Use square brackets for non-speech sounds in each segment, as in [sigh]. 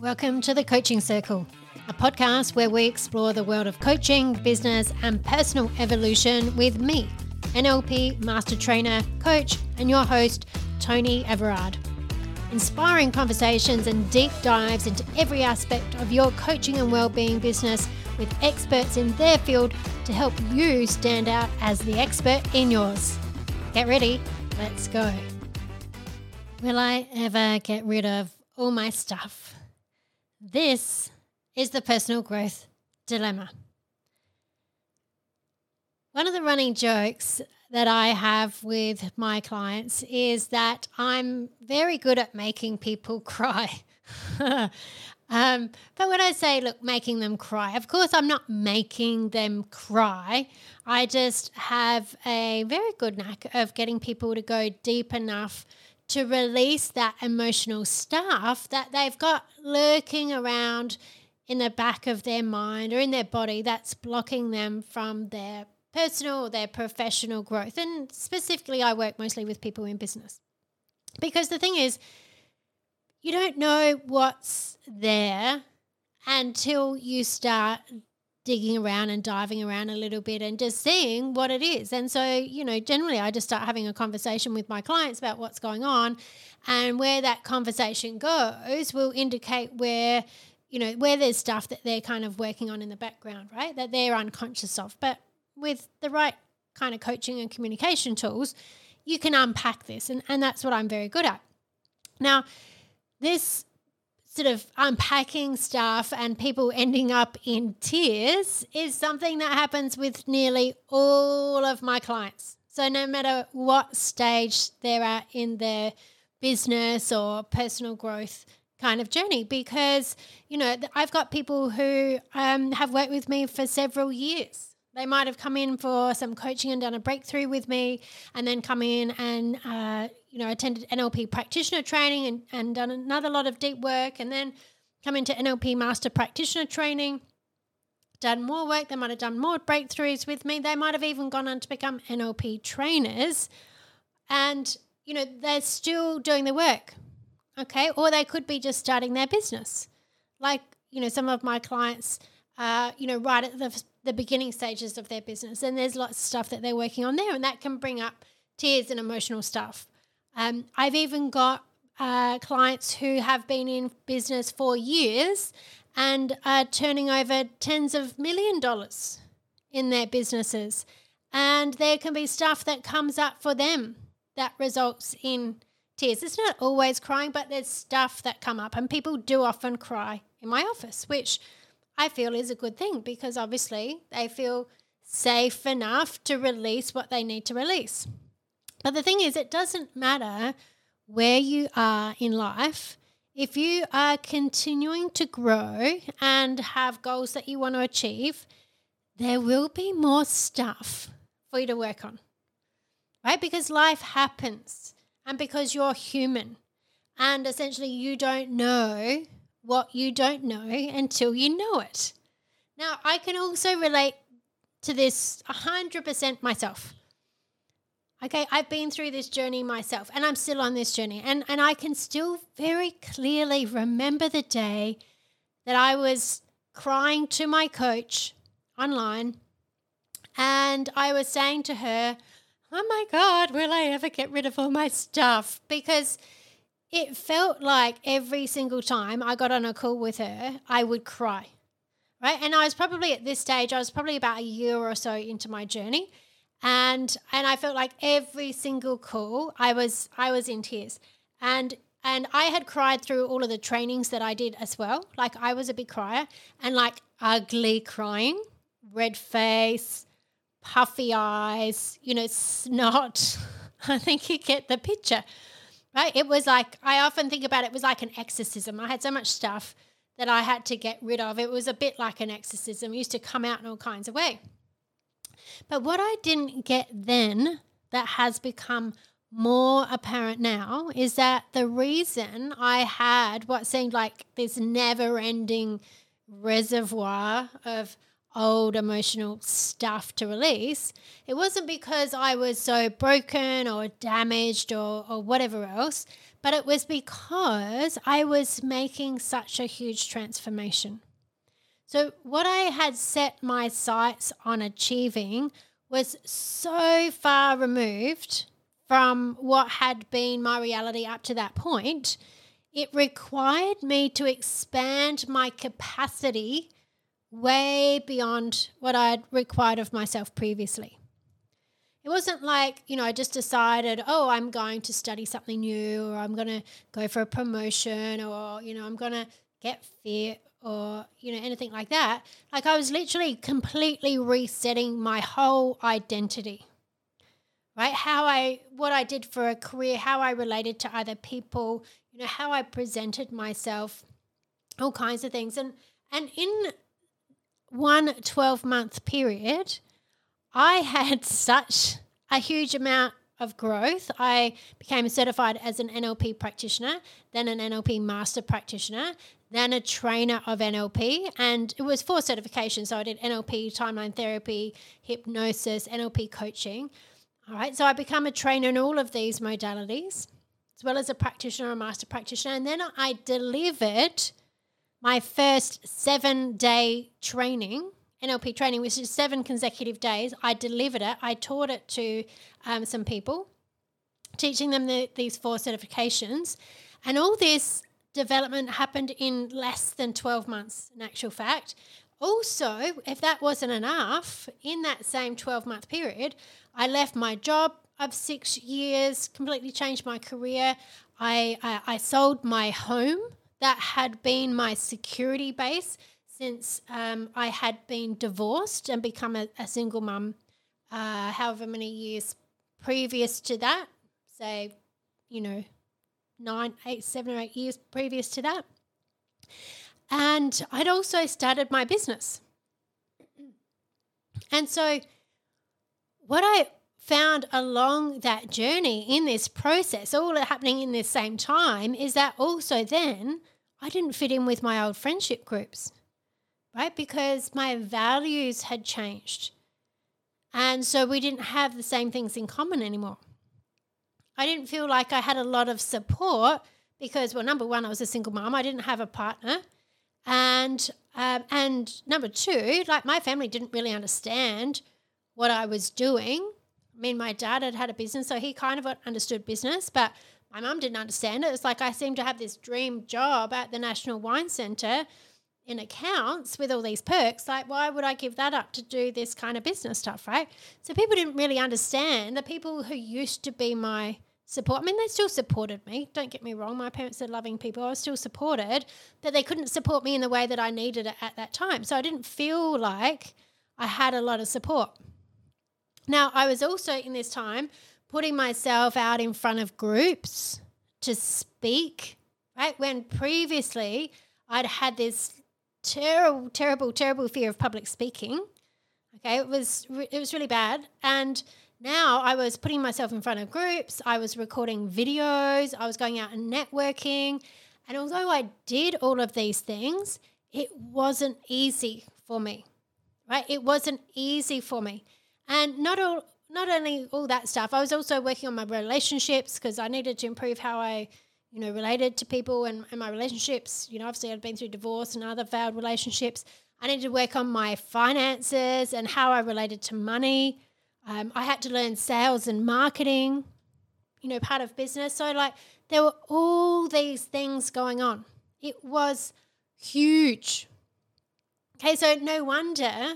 Welcome to the Coaching Circle, a podcast where we explore the world of coaching, business, and personal evolution with me, NLP Master Trainer, Coach, and your host, Toni Everard. Inspiring conversations and deep dives into every aspect of your coaching and well-being business with experts in their field to help you stand out as the expert in yours. Get ready, let's go. Will I ever get rid of all my stuff? This is the personal growth dilemma. One of the running jokes that I have with my clients is that I'm very good at making people [laughs] cry. um, but when I say, look, making them cry, of course, I'm not making them cry. I just have a very good knack of getting people to go deep enough to release that emotional stuff that they've got lurking around in the back of their mind or in their body that's blocking them from their personal or their professional growth. And specifically, I work mostly with people in business. Because the thing is, you don't know what's there until you start digging around and diving around a little bit and just seeing what it is. And so, you know, generally I just start having a conversation with my clients about what's going on and where that conversation goes will indicate where, you know, where there's stuff that they're kind of working on in the background, right? That they're unconscious of. But with the right kind of coaching and communication tools, you can unpack this and, and that's what I'm very good at. Now, this sort of unpacking stuff and people ending up in tears is something that happens with nearly all of my clients. So, no matter what stage they're at in their business or personal growth kind of journey, because, you know, I've got people who um, have worked with me for several years. They might have come in for some coaching and done a breakthrough with me, and then come in and uh, you know attended NLP practitioner training and, and done another lot of deep work, and then come into NLP master practitioner training, done more work. They might have done more breakthroughs with me. They might have even gone on to become NLP trainers, and you know they're still doing the work, okay? Or they could be just starting their business, like you know some of my clients. Uh, you know, right at the the beginning stages of their business. And there's lots of stuff that they're working on there, and that can bring up tears and emotional stuff. Um, I've even got uh, clients who have been in business for years and are turning over tens of million dollars in their businesses. And there can be stuff that comes up for them that results in tears. It's not always crying, but there's stuff that come up, and people do often cry in my office, which I feel is a good thing because obviously they feel safe enough to release what they need to release. But the thing is, it doesn't matter where you are in life. If you are continuing to grow and have goals that you want to achieve, there will be more stuff for you to work on, right? Because life happens and because you're human. And essentially, you don't know what you don't know until you know it. Now, I can also relate to this 100% myself. Okay, I've been through this journey myself and I'm still on this journey. And, and I can still very clearly remember the day that I was crying to my coach online and I was saying to her, Oh my God, will I ever get rid of all my stuff? Because it felt like every single time I got on a call with her, I would cry. Right. And I was probably at this stage, I was probably about a year or so into my journey. And and I felt like every single call I was I was in tears. And and I had cried through all of the trainings that I did as well. Like I was a big crier and like ugly crying, red face, puffy eyes, you know, snot. [laughs] I think you get the picture. Right? It was like, I often think about it, it was like an exorcism. I had so much stuff that I had to get rid of. It was a bit like an exorcism. It used to come out in all kinds of ways. But what I didn't get then that has become more apparent now is that the reason I had what seemed like this never ending reservoir of old emotional stuff to release, it wasn't because I was so broken or damaged or, or whatever else, but it was because I was making such a huge transformation. So, what I had set my sights on achieving was so far removed from what had been my reality up to that point. It required me to expand my capacity way beyond what I'd required of myself previously. It wasn't like, you know, I just decided, oh, I'm going to study something new or I'm going to go for a promotion or, you know, I'm going to get fit or, you know, anything like that. Like I was literally completely resetting my whole identity. Right? How I what I did for a career, how I related to other people, you know, how I presented myself, all kinds of things. And and in one 12 month period, I had [laughs] such a huge amount of growth. I became certified as an NLP practitioner, then an NLP master practitioner, then a trainer of NLP. And it was four certifications. So I did NLP, timeline therapy, hypnosis, NLP coaching. All right. So I become a trainer in all of these modalities, as well as a practitioner, a master practitioner. And then I delivered my first seven day training, NLP training, which is seven consecutive days. I delivered it. I taught it to um, some people, teaching them the, these four certifications. And all this development happened in less than 12 months, in actual fact. Also, if that wasn't enough, in that same 12 month period, I left my job of six years, completely changed my career. I, I, I sold my home that had been my security base since um, I had been divorced and become a, a single mum, uh, however many years previous to that. Say, you know, nine, eight, seven or eight years previous to that. And I'd also started my business. And so, what I found along that journey in this process, all happening in this same time, is that also then I didn't fit in with my old friendship groups, right? Because my values had changed. And so we didn't have the same things in common anymore. I didn't feel like I had a lot of support because, well, number one, I was a single mom. I didn't have a partner. And um, and number two, like my family didn't really understand what I was doing. I mean, my dad had had a business, so he kind of understood business, but my mum didn't understand it. It's like I seemed to have this dream job at the National Wine Centre in accounts with all these perks. Like, why would I give that up to do this kind of business stuff, right? So people didn't really understand. The people who used to be my support, I mean, they still supported me. Don't get me wrong. My parents are loving people. I was still supported, but they couldn't support me in the way that I needed it at that time. So I didn't feel like I had a lot of support. Now, I was also in this time putting myself out in front of groups to speak, right? When previously I'd had this terrible, terrible, terrible fear of public speaking. Okay, it was it was really bad, and now I was putting myself in front of groups. I was recording videos. I was going out and networking, and although I did all of these things, it wasn't easy for me. Right? It wasn't easy for me, and not all not only all that stuff, I was also working on my relationships because I needed to improve how I, you know, related to people and, and my relationships. You know, obviously I'd been through divorce and other failed relationships. I needed to work on my finances and how I related to money. Um, I had to learn sales and marketing, you know, part of business. So, like, there were all these things going on. It was huge. Okay, so no wonder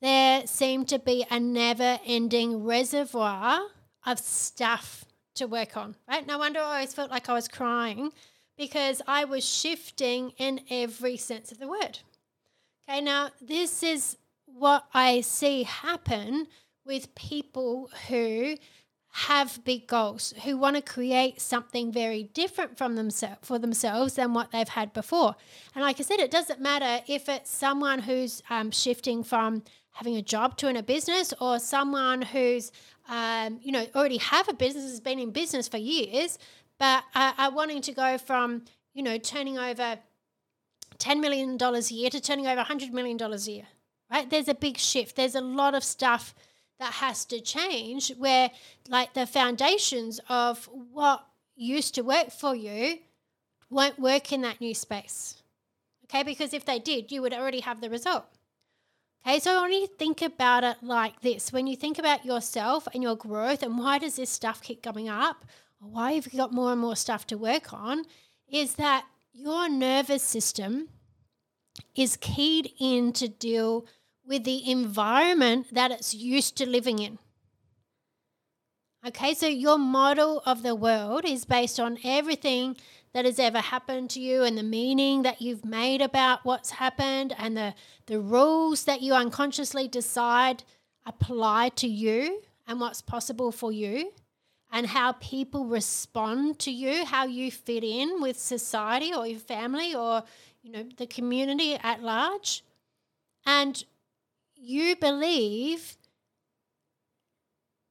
there seemed to be a never ending reservoir of stuff to work on, right? No wonder I always felt like I was crying because I was shifting in every sense of the word. Okay, now this is what I see happen with people who have big goals, who want to create something very different from themselves for themselves than what they've had before. And like I said, it doesn't matter if it's someone who's um, shifting from having a job to in a business or someone who's um, you know already have a business has been in business for years but are, are wanting to go from you know turning over $10 million a year to turning over $100 million a year right there's a big shift there's a lot of stuff that has to change where like the foundations of what used to work for you won't work in that new space. Okay, because if they did, you would already have the result. Okay, so when you think about it like this, when you think about yourself and your growth and why does this stuff keep coming up, or why have you got more and more stuff to work on, is that your nervous system is keyed in to deal with the environment that it's used to living in. Okay, so your model of the world is based on everything that has ever happened to you and the meaning that you've made about what's happened and the, the rules that you unconsciously decide apply to you and what's possible for you and how people respond to you, how you fit in with society or your family or you know the community at large. And you believe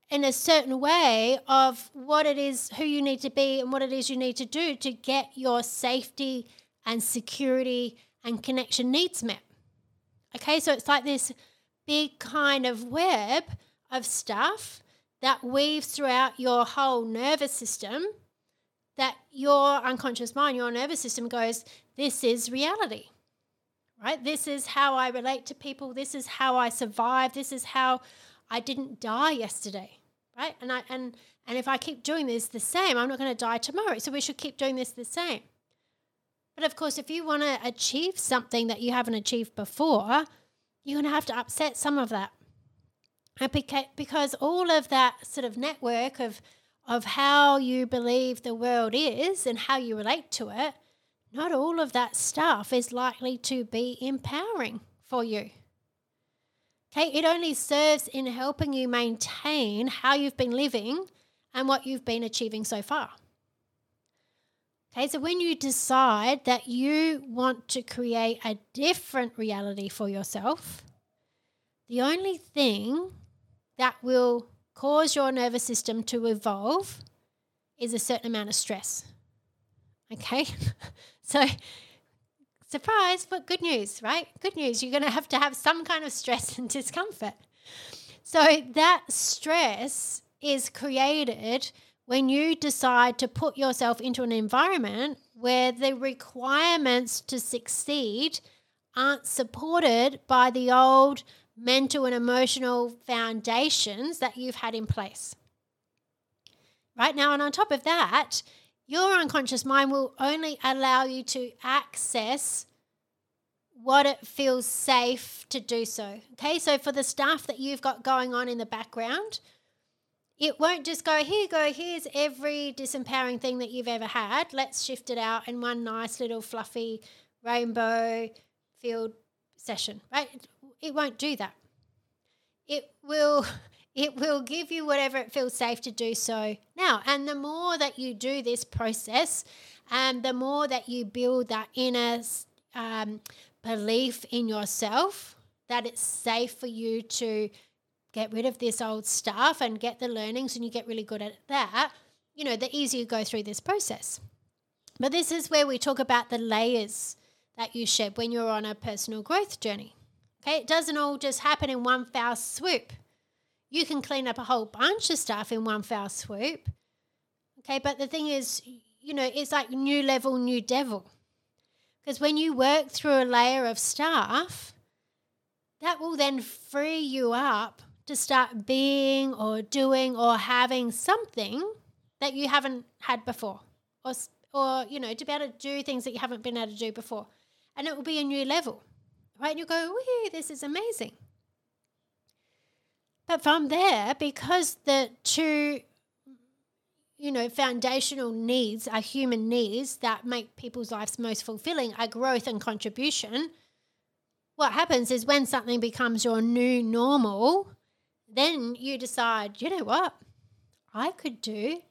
in a certain way of what it is, who you need to be, and what it is you need to do to get your safety and security and connection needs met. Okay, so it's like this big kind of web of stuff that weaves throughout your whole nervous system that your unconscious mind, your nervous system goes, This is reality, right? This is how I relate to people. This is how I survive. This is how I didn't die yesterday right? And I and and if I keep doing this the same, I'm not going to die tomorrow. So we should keep doing this the same. But of course, if you want to achieve something that you haven't achieved before, you're going to have to upset some of that. and Because all of that sort of network of of how you believe the world is and how you relate to it, not all of that stuff is likely to be empowering for you. Okay, it only serves in helping you maintain how you've been living and what you've been achieving so far. Okay, so when you decide that you want to create a different reality for yourself, the only thing that will cause your nervous system to evolve is a certain amount of stress. Okay, [laughs] so surprise, but good news, right? Good news. You're going to have to have some kind of stress [laughs] and discomfort. So that stress is created when you decide to put yourself into an environment where the requirements to succeed aren't supported by the old mental and emotional foundations that you've had in place. Right now, and on top of that, your unconscious mind will only allow you to access what it feels safe to do so. Okay, so for the stuff that you've got going on in the background, it won't just go, here go, here's every disempowering thing that you've ever had. Let's shift it out in one nice little fluffy rainbow filled session, right? It won't do that. It will [laughs] it will give you whatever it feels safe to do so now. And the more that you do this process, and the more that you build that inner um, belief in yourself that it's safe for you to get rid of this old stuff and get the learnings, and you get really good at that, you know, the easier you go through this process. But this is where we talk about the layers that you shed when you're on a personal growth journey. Okay, it doesn't all just happen in one foul swoop you can clean up a whole bunch of stuff in one foul swoop. Okay, but the thing is, you know, it's like new level, new devil. Because when you work through a layer of stuff, that will then free you up to start being or doing or having something that you haven't had before or or you know to be able to do things that you haven't been able to do before and it will be a new level right and you go Wee, this is amazing but from there, because the two, you know, foundational needs are human needs that make people's lives most fulfilling are growth and contribution. What happens is when something becomes your new normal, then you decide, you know what? I could do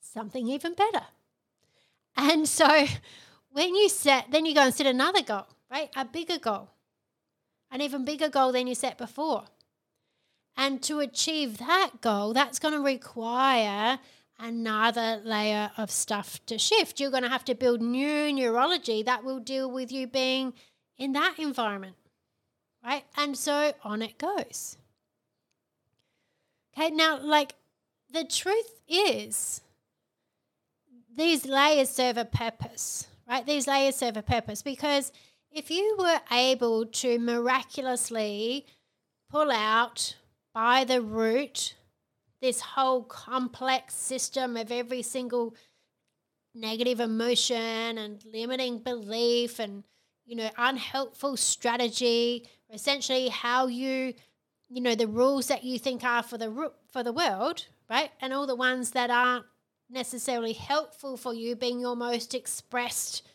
something even better. And so [laughs] when you set, then you go and set another goal, right? A bigger goal, an even bigger goal than you set before. And to achieve that goal, that's going to require another layer of stuff to shift. You're going to have to build new neurology that will deal with you being in that environment, right? And so on it goes. Okay, now, like the truth is, these layers serve a purpose, right? These layers serve a purpose because if you were able to miraculously pull out by the root this whole complex system of every single negative emotion and limiting belief and you know unhelpful strategy essentially how you you know the rules that you think are for the for the world right? And all the ones that aren't necessarily helpful for you being your most expressed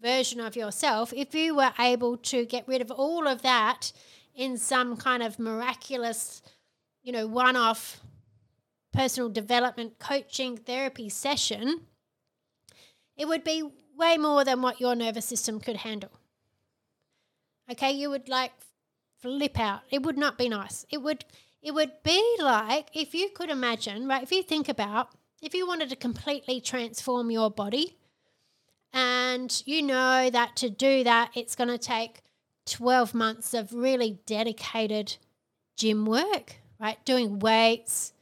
version of yourself. If you were able to get rid of all of that in some kind of miraculous you know one off personal development coaching therapy session it would be way more than what your nervous system could handle. Okay you would like flip out. It would not be nice. It would it would be like if you could imagine right if you think about if you wanted to completely transform your body and you know that to do that it's going to take 12 months of really dedicated gym work right? Doing weights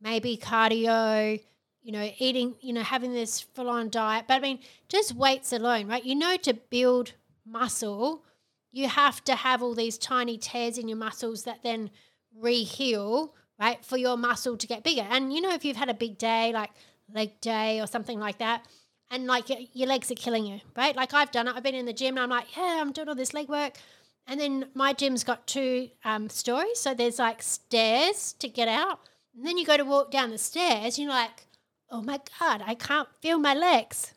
maybe cardio you know eating you know having this full on diet. But i mean just weights alone right? You know to build muscle you have to have all these tiny tears in your muscles that then re-heal right for your muscle to get bigger. And you know if you've had a big day like leg day or something like that and like your legs are killing you right? Like i've done it. I've been in the gym and i'm like yeah i'm doing all this leg work and then my gym's got two um, stories. So there's like stairs to get out. And then you go to walk down the stairs you're like oh my god i can't feel my legs.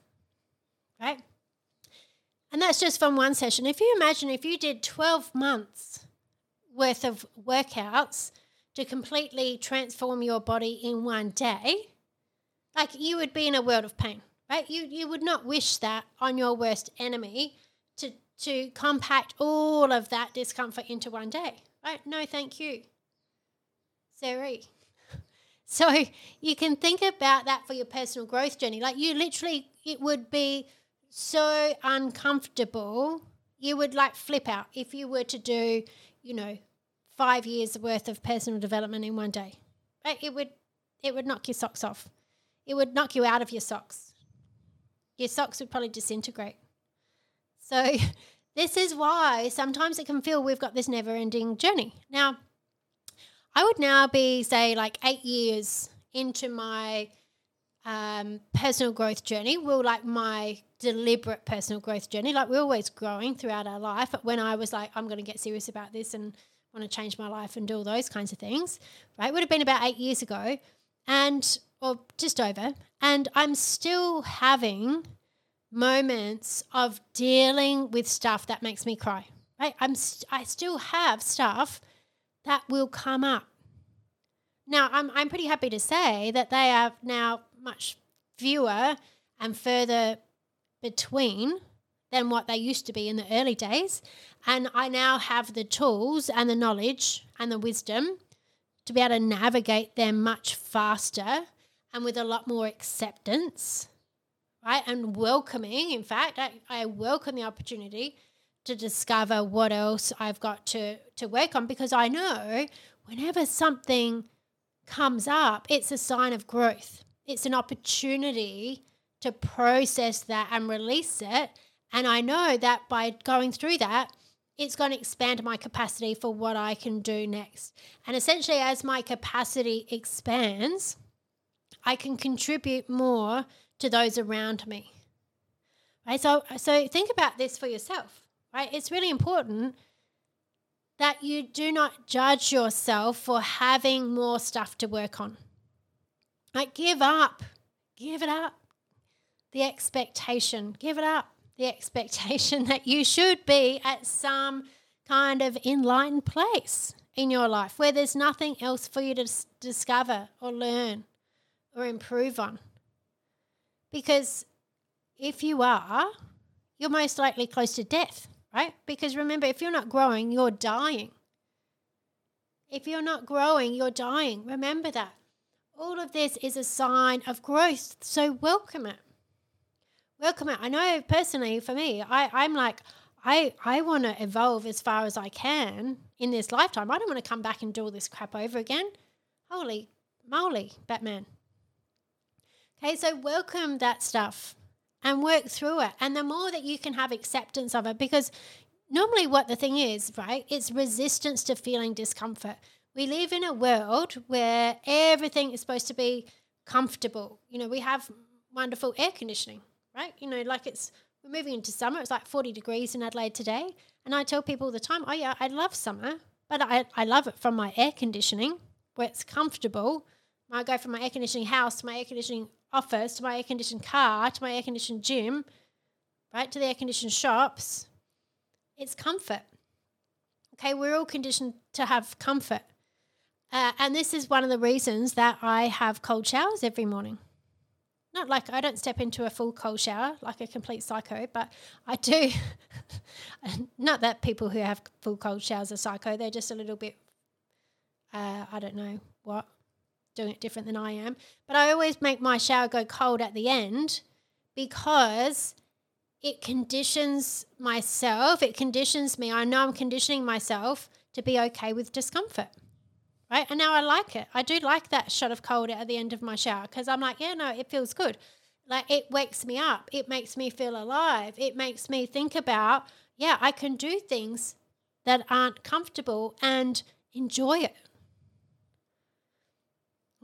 Right? And that's just from one session. If you imagine if you did 12 months worth of workouts to completely transform your body in one day, like you would be in a world of pain, right? You you would not wish that on your worst enemy to to compact all of that discomfort into one day, right? No, thank you. Sorry. [laughs] So you can think about that for your personal growth journey. Like you literally, it would be so uncomfortable, you would like flip out if you were to do, you know, five years worth of personal development in one day. Right? It would it would knock your socks off. It would knock you out of your socks. Your socks would probably disintegrate. So [laughs] this is why sometimes it can feel we've got this never ending journey. Now, I would now be, say, like eight years into my um, personal growth journey. Well, like my deliberate personal growth journey. Like we're always growing throughout our life. But when I was like, I'm going to get serious about this and want to change my life and do all those kinds of things, right? Would have been about eight years ago, and or just over. And I'm still having moments of dealing with stuff that makes me cry. Right? I'm st- I still have stuff that will come up. Now, I'm I'm pretty happy to say that they are now much fewer and further between than what they used to be in the early days. And I now have the tools and the knowledge and the wisdom to be able to navigate them much faster and with a lot more acceptance, right? And welcoming. In fact, I, I welcome the opportunity to discover what else I've got to, to work on because I know whenever something comes up, it's a sign of growth it's an opportunity to process that and release it. And I know that by going through that, it's going to expand my capacity for what I can do next. And essentially, as my capacity expands, I can contribute more to those around me. Right? So, so think about this for yourself. Right? It's really important that you do not judge yourself for having more stuff to work on. Like, give up. Give it up. The expectation. Give it up. The expectation [laughs] that you should be at some kind of enlightened place in your life where there's nothing else for you to discover or learn or improve on. Because if you are, you're most likely close to death, right? Because remember, if you're not growing, you're dying. If you're not growing, you're dying. Remember that. All of this is a sign of growth. So welcome it. Welcome it. I know personally for me, I, I'm like, I, I want to evolve as far as I can in this lifetime. I don't want to come back and do all this crap over again. Holy moly, Batman. Okay, so welcome that stuff and work through it. And the more that you can have acceptance of it, because normally what the thing is, right, it's resistance to feeling discomfort. We live in a world where everything is supposed to be comfortable. You know, we have wonderful air conditioning, right? You know, like it's, we're moving into summer. It's like 40 degrees in Adelaide today. And I tell people all the time, oh, yeah, I love summer, but I, I love it from my air conditioning where it's comfortable. I go from my air conditioning house to my air conditioning office to my air conditioned car to my air conditioned gym, right, to the air conditioned shops. It's comfort. Okay, we're all conditioned to have comfort. Uh, and this is one of the reasons that I have cold showers every morning. Not like I don't step into a full cold shower like a complete psycho, but I do. [laughs] not that people who have full cold showers are psycho, they're just a little bit, uh, I don't know what, doing it different than I am. But I always make my shower go cold at the end because it conditions myself, it conditions me. I know I'm conditioning myself to be okay with discomfort right? And now I like it. I do like that shot of cold at the end of my shower because I'm like, yeah, no, it feels good. Like it wakes me up. It makes me feel alive. It makes me think about, yeah, I can do things that aren't comfortable and enjoy it.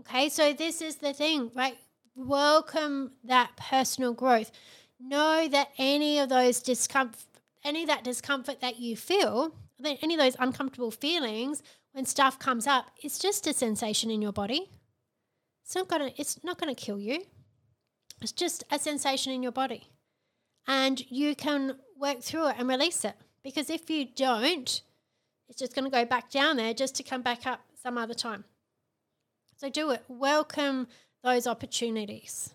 Okay, so this is the thing, right? Welcome that personal growth. Know that any of those discomfort, any of that discomfort that you feel, any of those uncomfortable feelings when stuff comes up, it's just a sensation in your body. It's not gonna it's not gonna kill you. It's just a sensation in your body. And you can work through it and release it. Because if you don't, it's just gonna go back down there just to come back up some other time. So do it. Welcome those opportunities.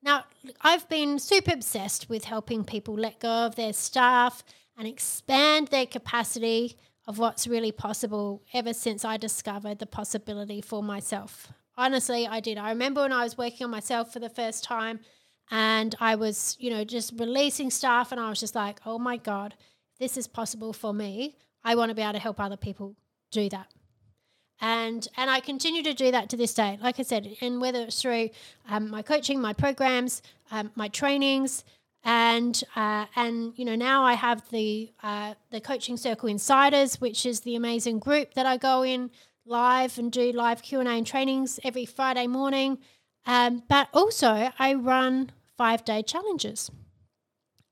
Now, I've been super obsessed with helping people let go of their stuff and expand their capacity of what's really possible ever since I discovered the possibility for myself. Honestly, I did. I remember when I was working on myself for the first time and I was, you know, just releasing stuff and I was just like, oh my God, this is possible for me. I want to be able to help other people do that. And and I continue to do that to this day. Like I said, and whether it's through um, my coaching, my programs, um, my trainings, and uh, and you know now I have the uh, the coaching circle insiders, which is the amazing group that I go in live and do live Q and A and trainings every Friday morning. Um, but also I run five day challenges,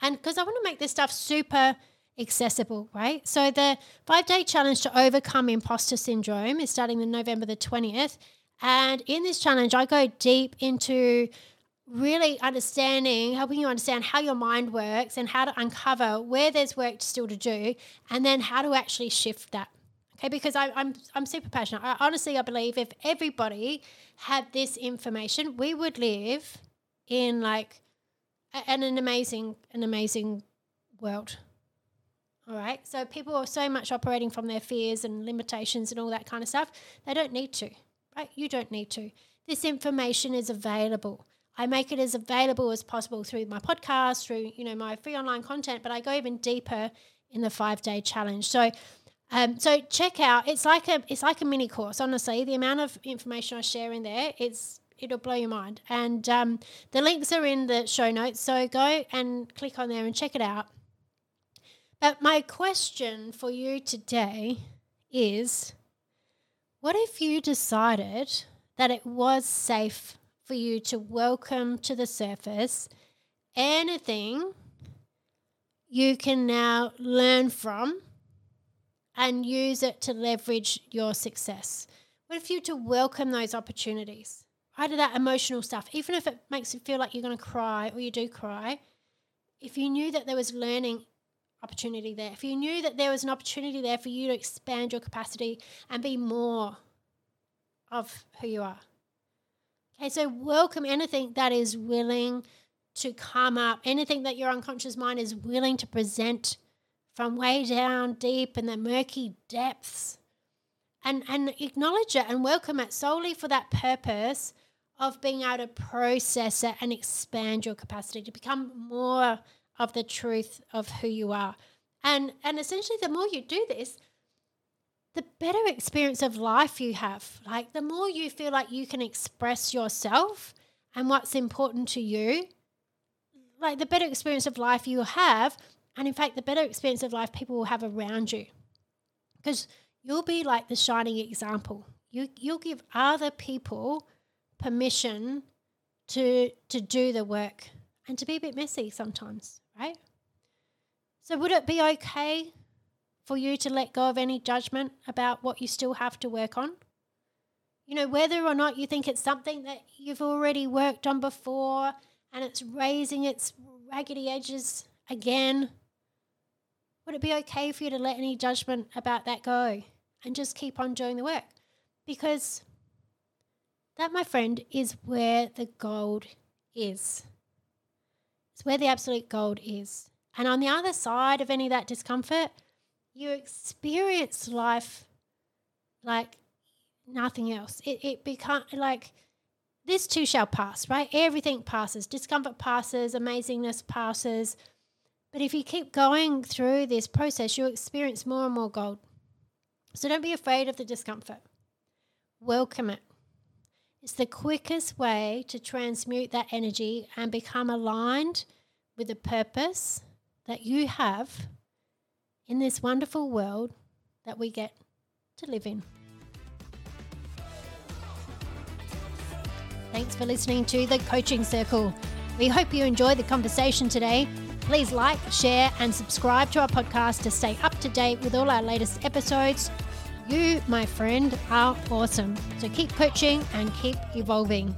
and because I want to make this stuff super accessible, right? So the five day challenge to overcome imposter syndrome is starting on November the twentieth, and in this challenge I go deep into really understanding, helping you understand how your mind works and how to uncover where there's work still to do, and then how to actually shift that. Okay, because I, I'm I'm super passionate. I, honestly, I believe if everybody had this information, we would live in like an, an amazing an amazing world. All right. So people are so much operating from their fears and limitations and all that kind of stuff. They don't need to, right? You don't need to. This information is available. I make it as available as possible through my podcast, through you know my free online content, but I go even deeper in the five day challenge. So, um, so check out. It's like a it's like a mini course. Honestly, the amount of information I share in there, it's it'll blow your mind. And um, the links are in the show notes. So go and click on there and check it out. But my question for you today is, what if you decided that it was safe for you to welcome to the surface anything you can now learn from and use it to leverage your success. What if you to welcome those opportunities? Of that emotional stuff, even if it makes you feel like you're going to cry or you do cry, if you knew that there was learning opportunity there, if you knew that there was an opportunity there for you to expand your capacity and be more of who you are. Okay, so welcome anything that is willing to come up, anything that your unconscious mind is willing to present from way down deep in the murky depths. And, and acknowledge it and welcome it solely for that purpose of being able to process it and expand your capacity to become more of the truth of who you are. And and essentially the more you do this, the better experience of life you have. Like the more you feel like you can express yourself and what's important to you, like the better experience of life you have. And in fact, the better experience of life people will have around you. Because you'll be like the shining example. You you'll give other people permission to to do the work and to be a bit messy sometimes, right? So would it be okay for you to let go of any judgment about what you still have to work on? You know, whether or not you think it's something that you've already worked on before and it's raising its raggedy edges again, would it be okay for you to let any judgment about that go and just keep on doing the work? Because that, my friend, is where the gold is. It's where the absolute gold is. And on the other side of any of that discomfort, you experience life like nothing else. It, it becomes like this too shall pass, right? Everything passes. Discomfort passes, amazingness passes. But if you keep going through this process, you'll experience more and more gold. So don't be afraid of the discomfort. Welcome it. It's the quickest way to transmute that energy and become aligned with the purpose that you have in this wonderful world that we get to live in. Thanks for listening to the Coaching Circle. We hope you enjoyed the conversation today. Please like, share, and subscribe to our podcast to stay up to date with all our latest episodes. You, my friend, are awesome. So keep coaching and keep evolving.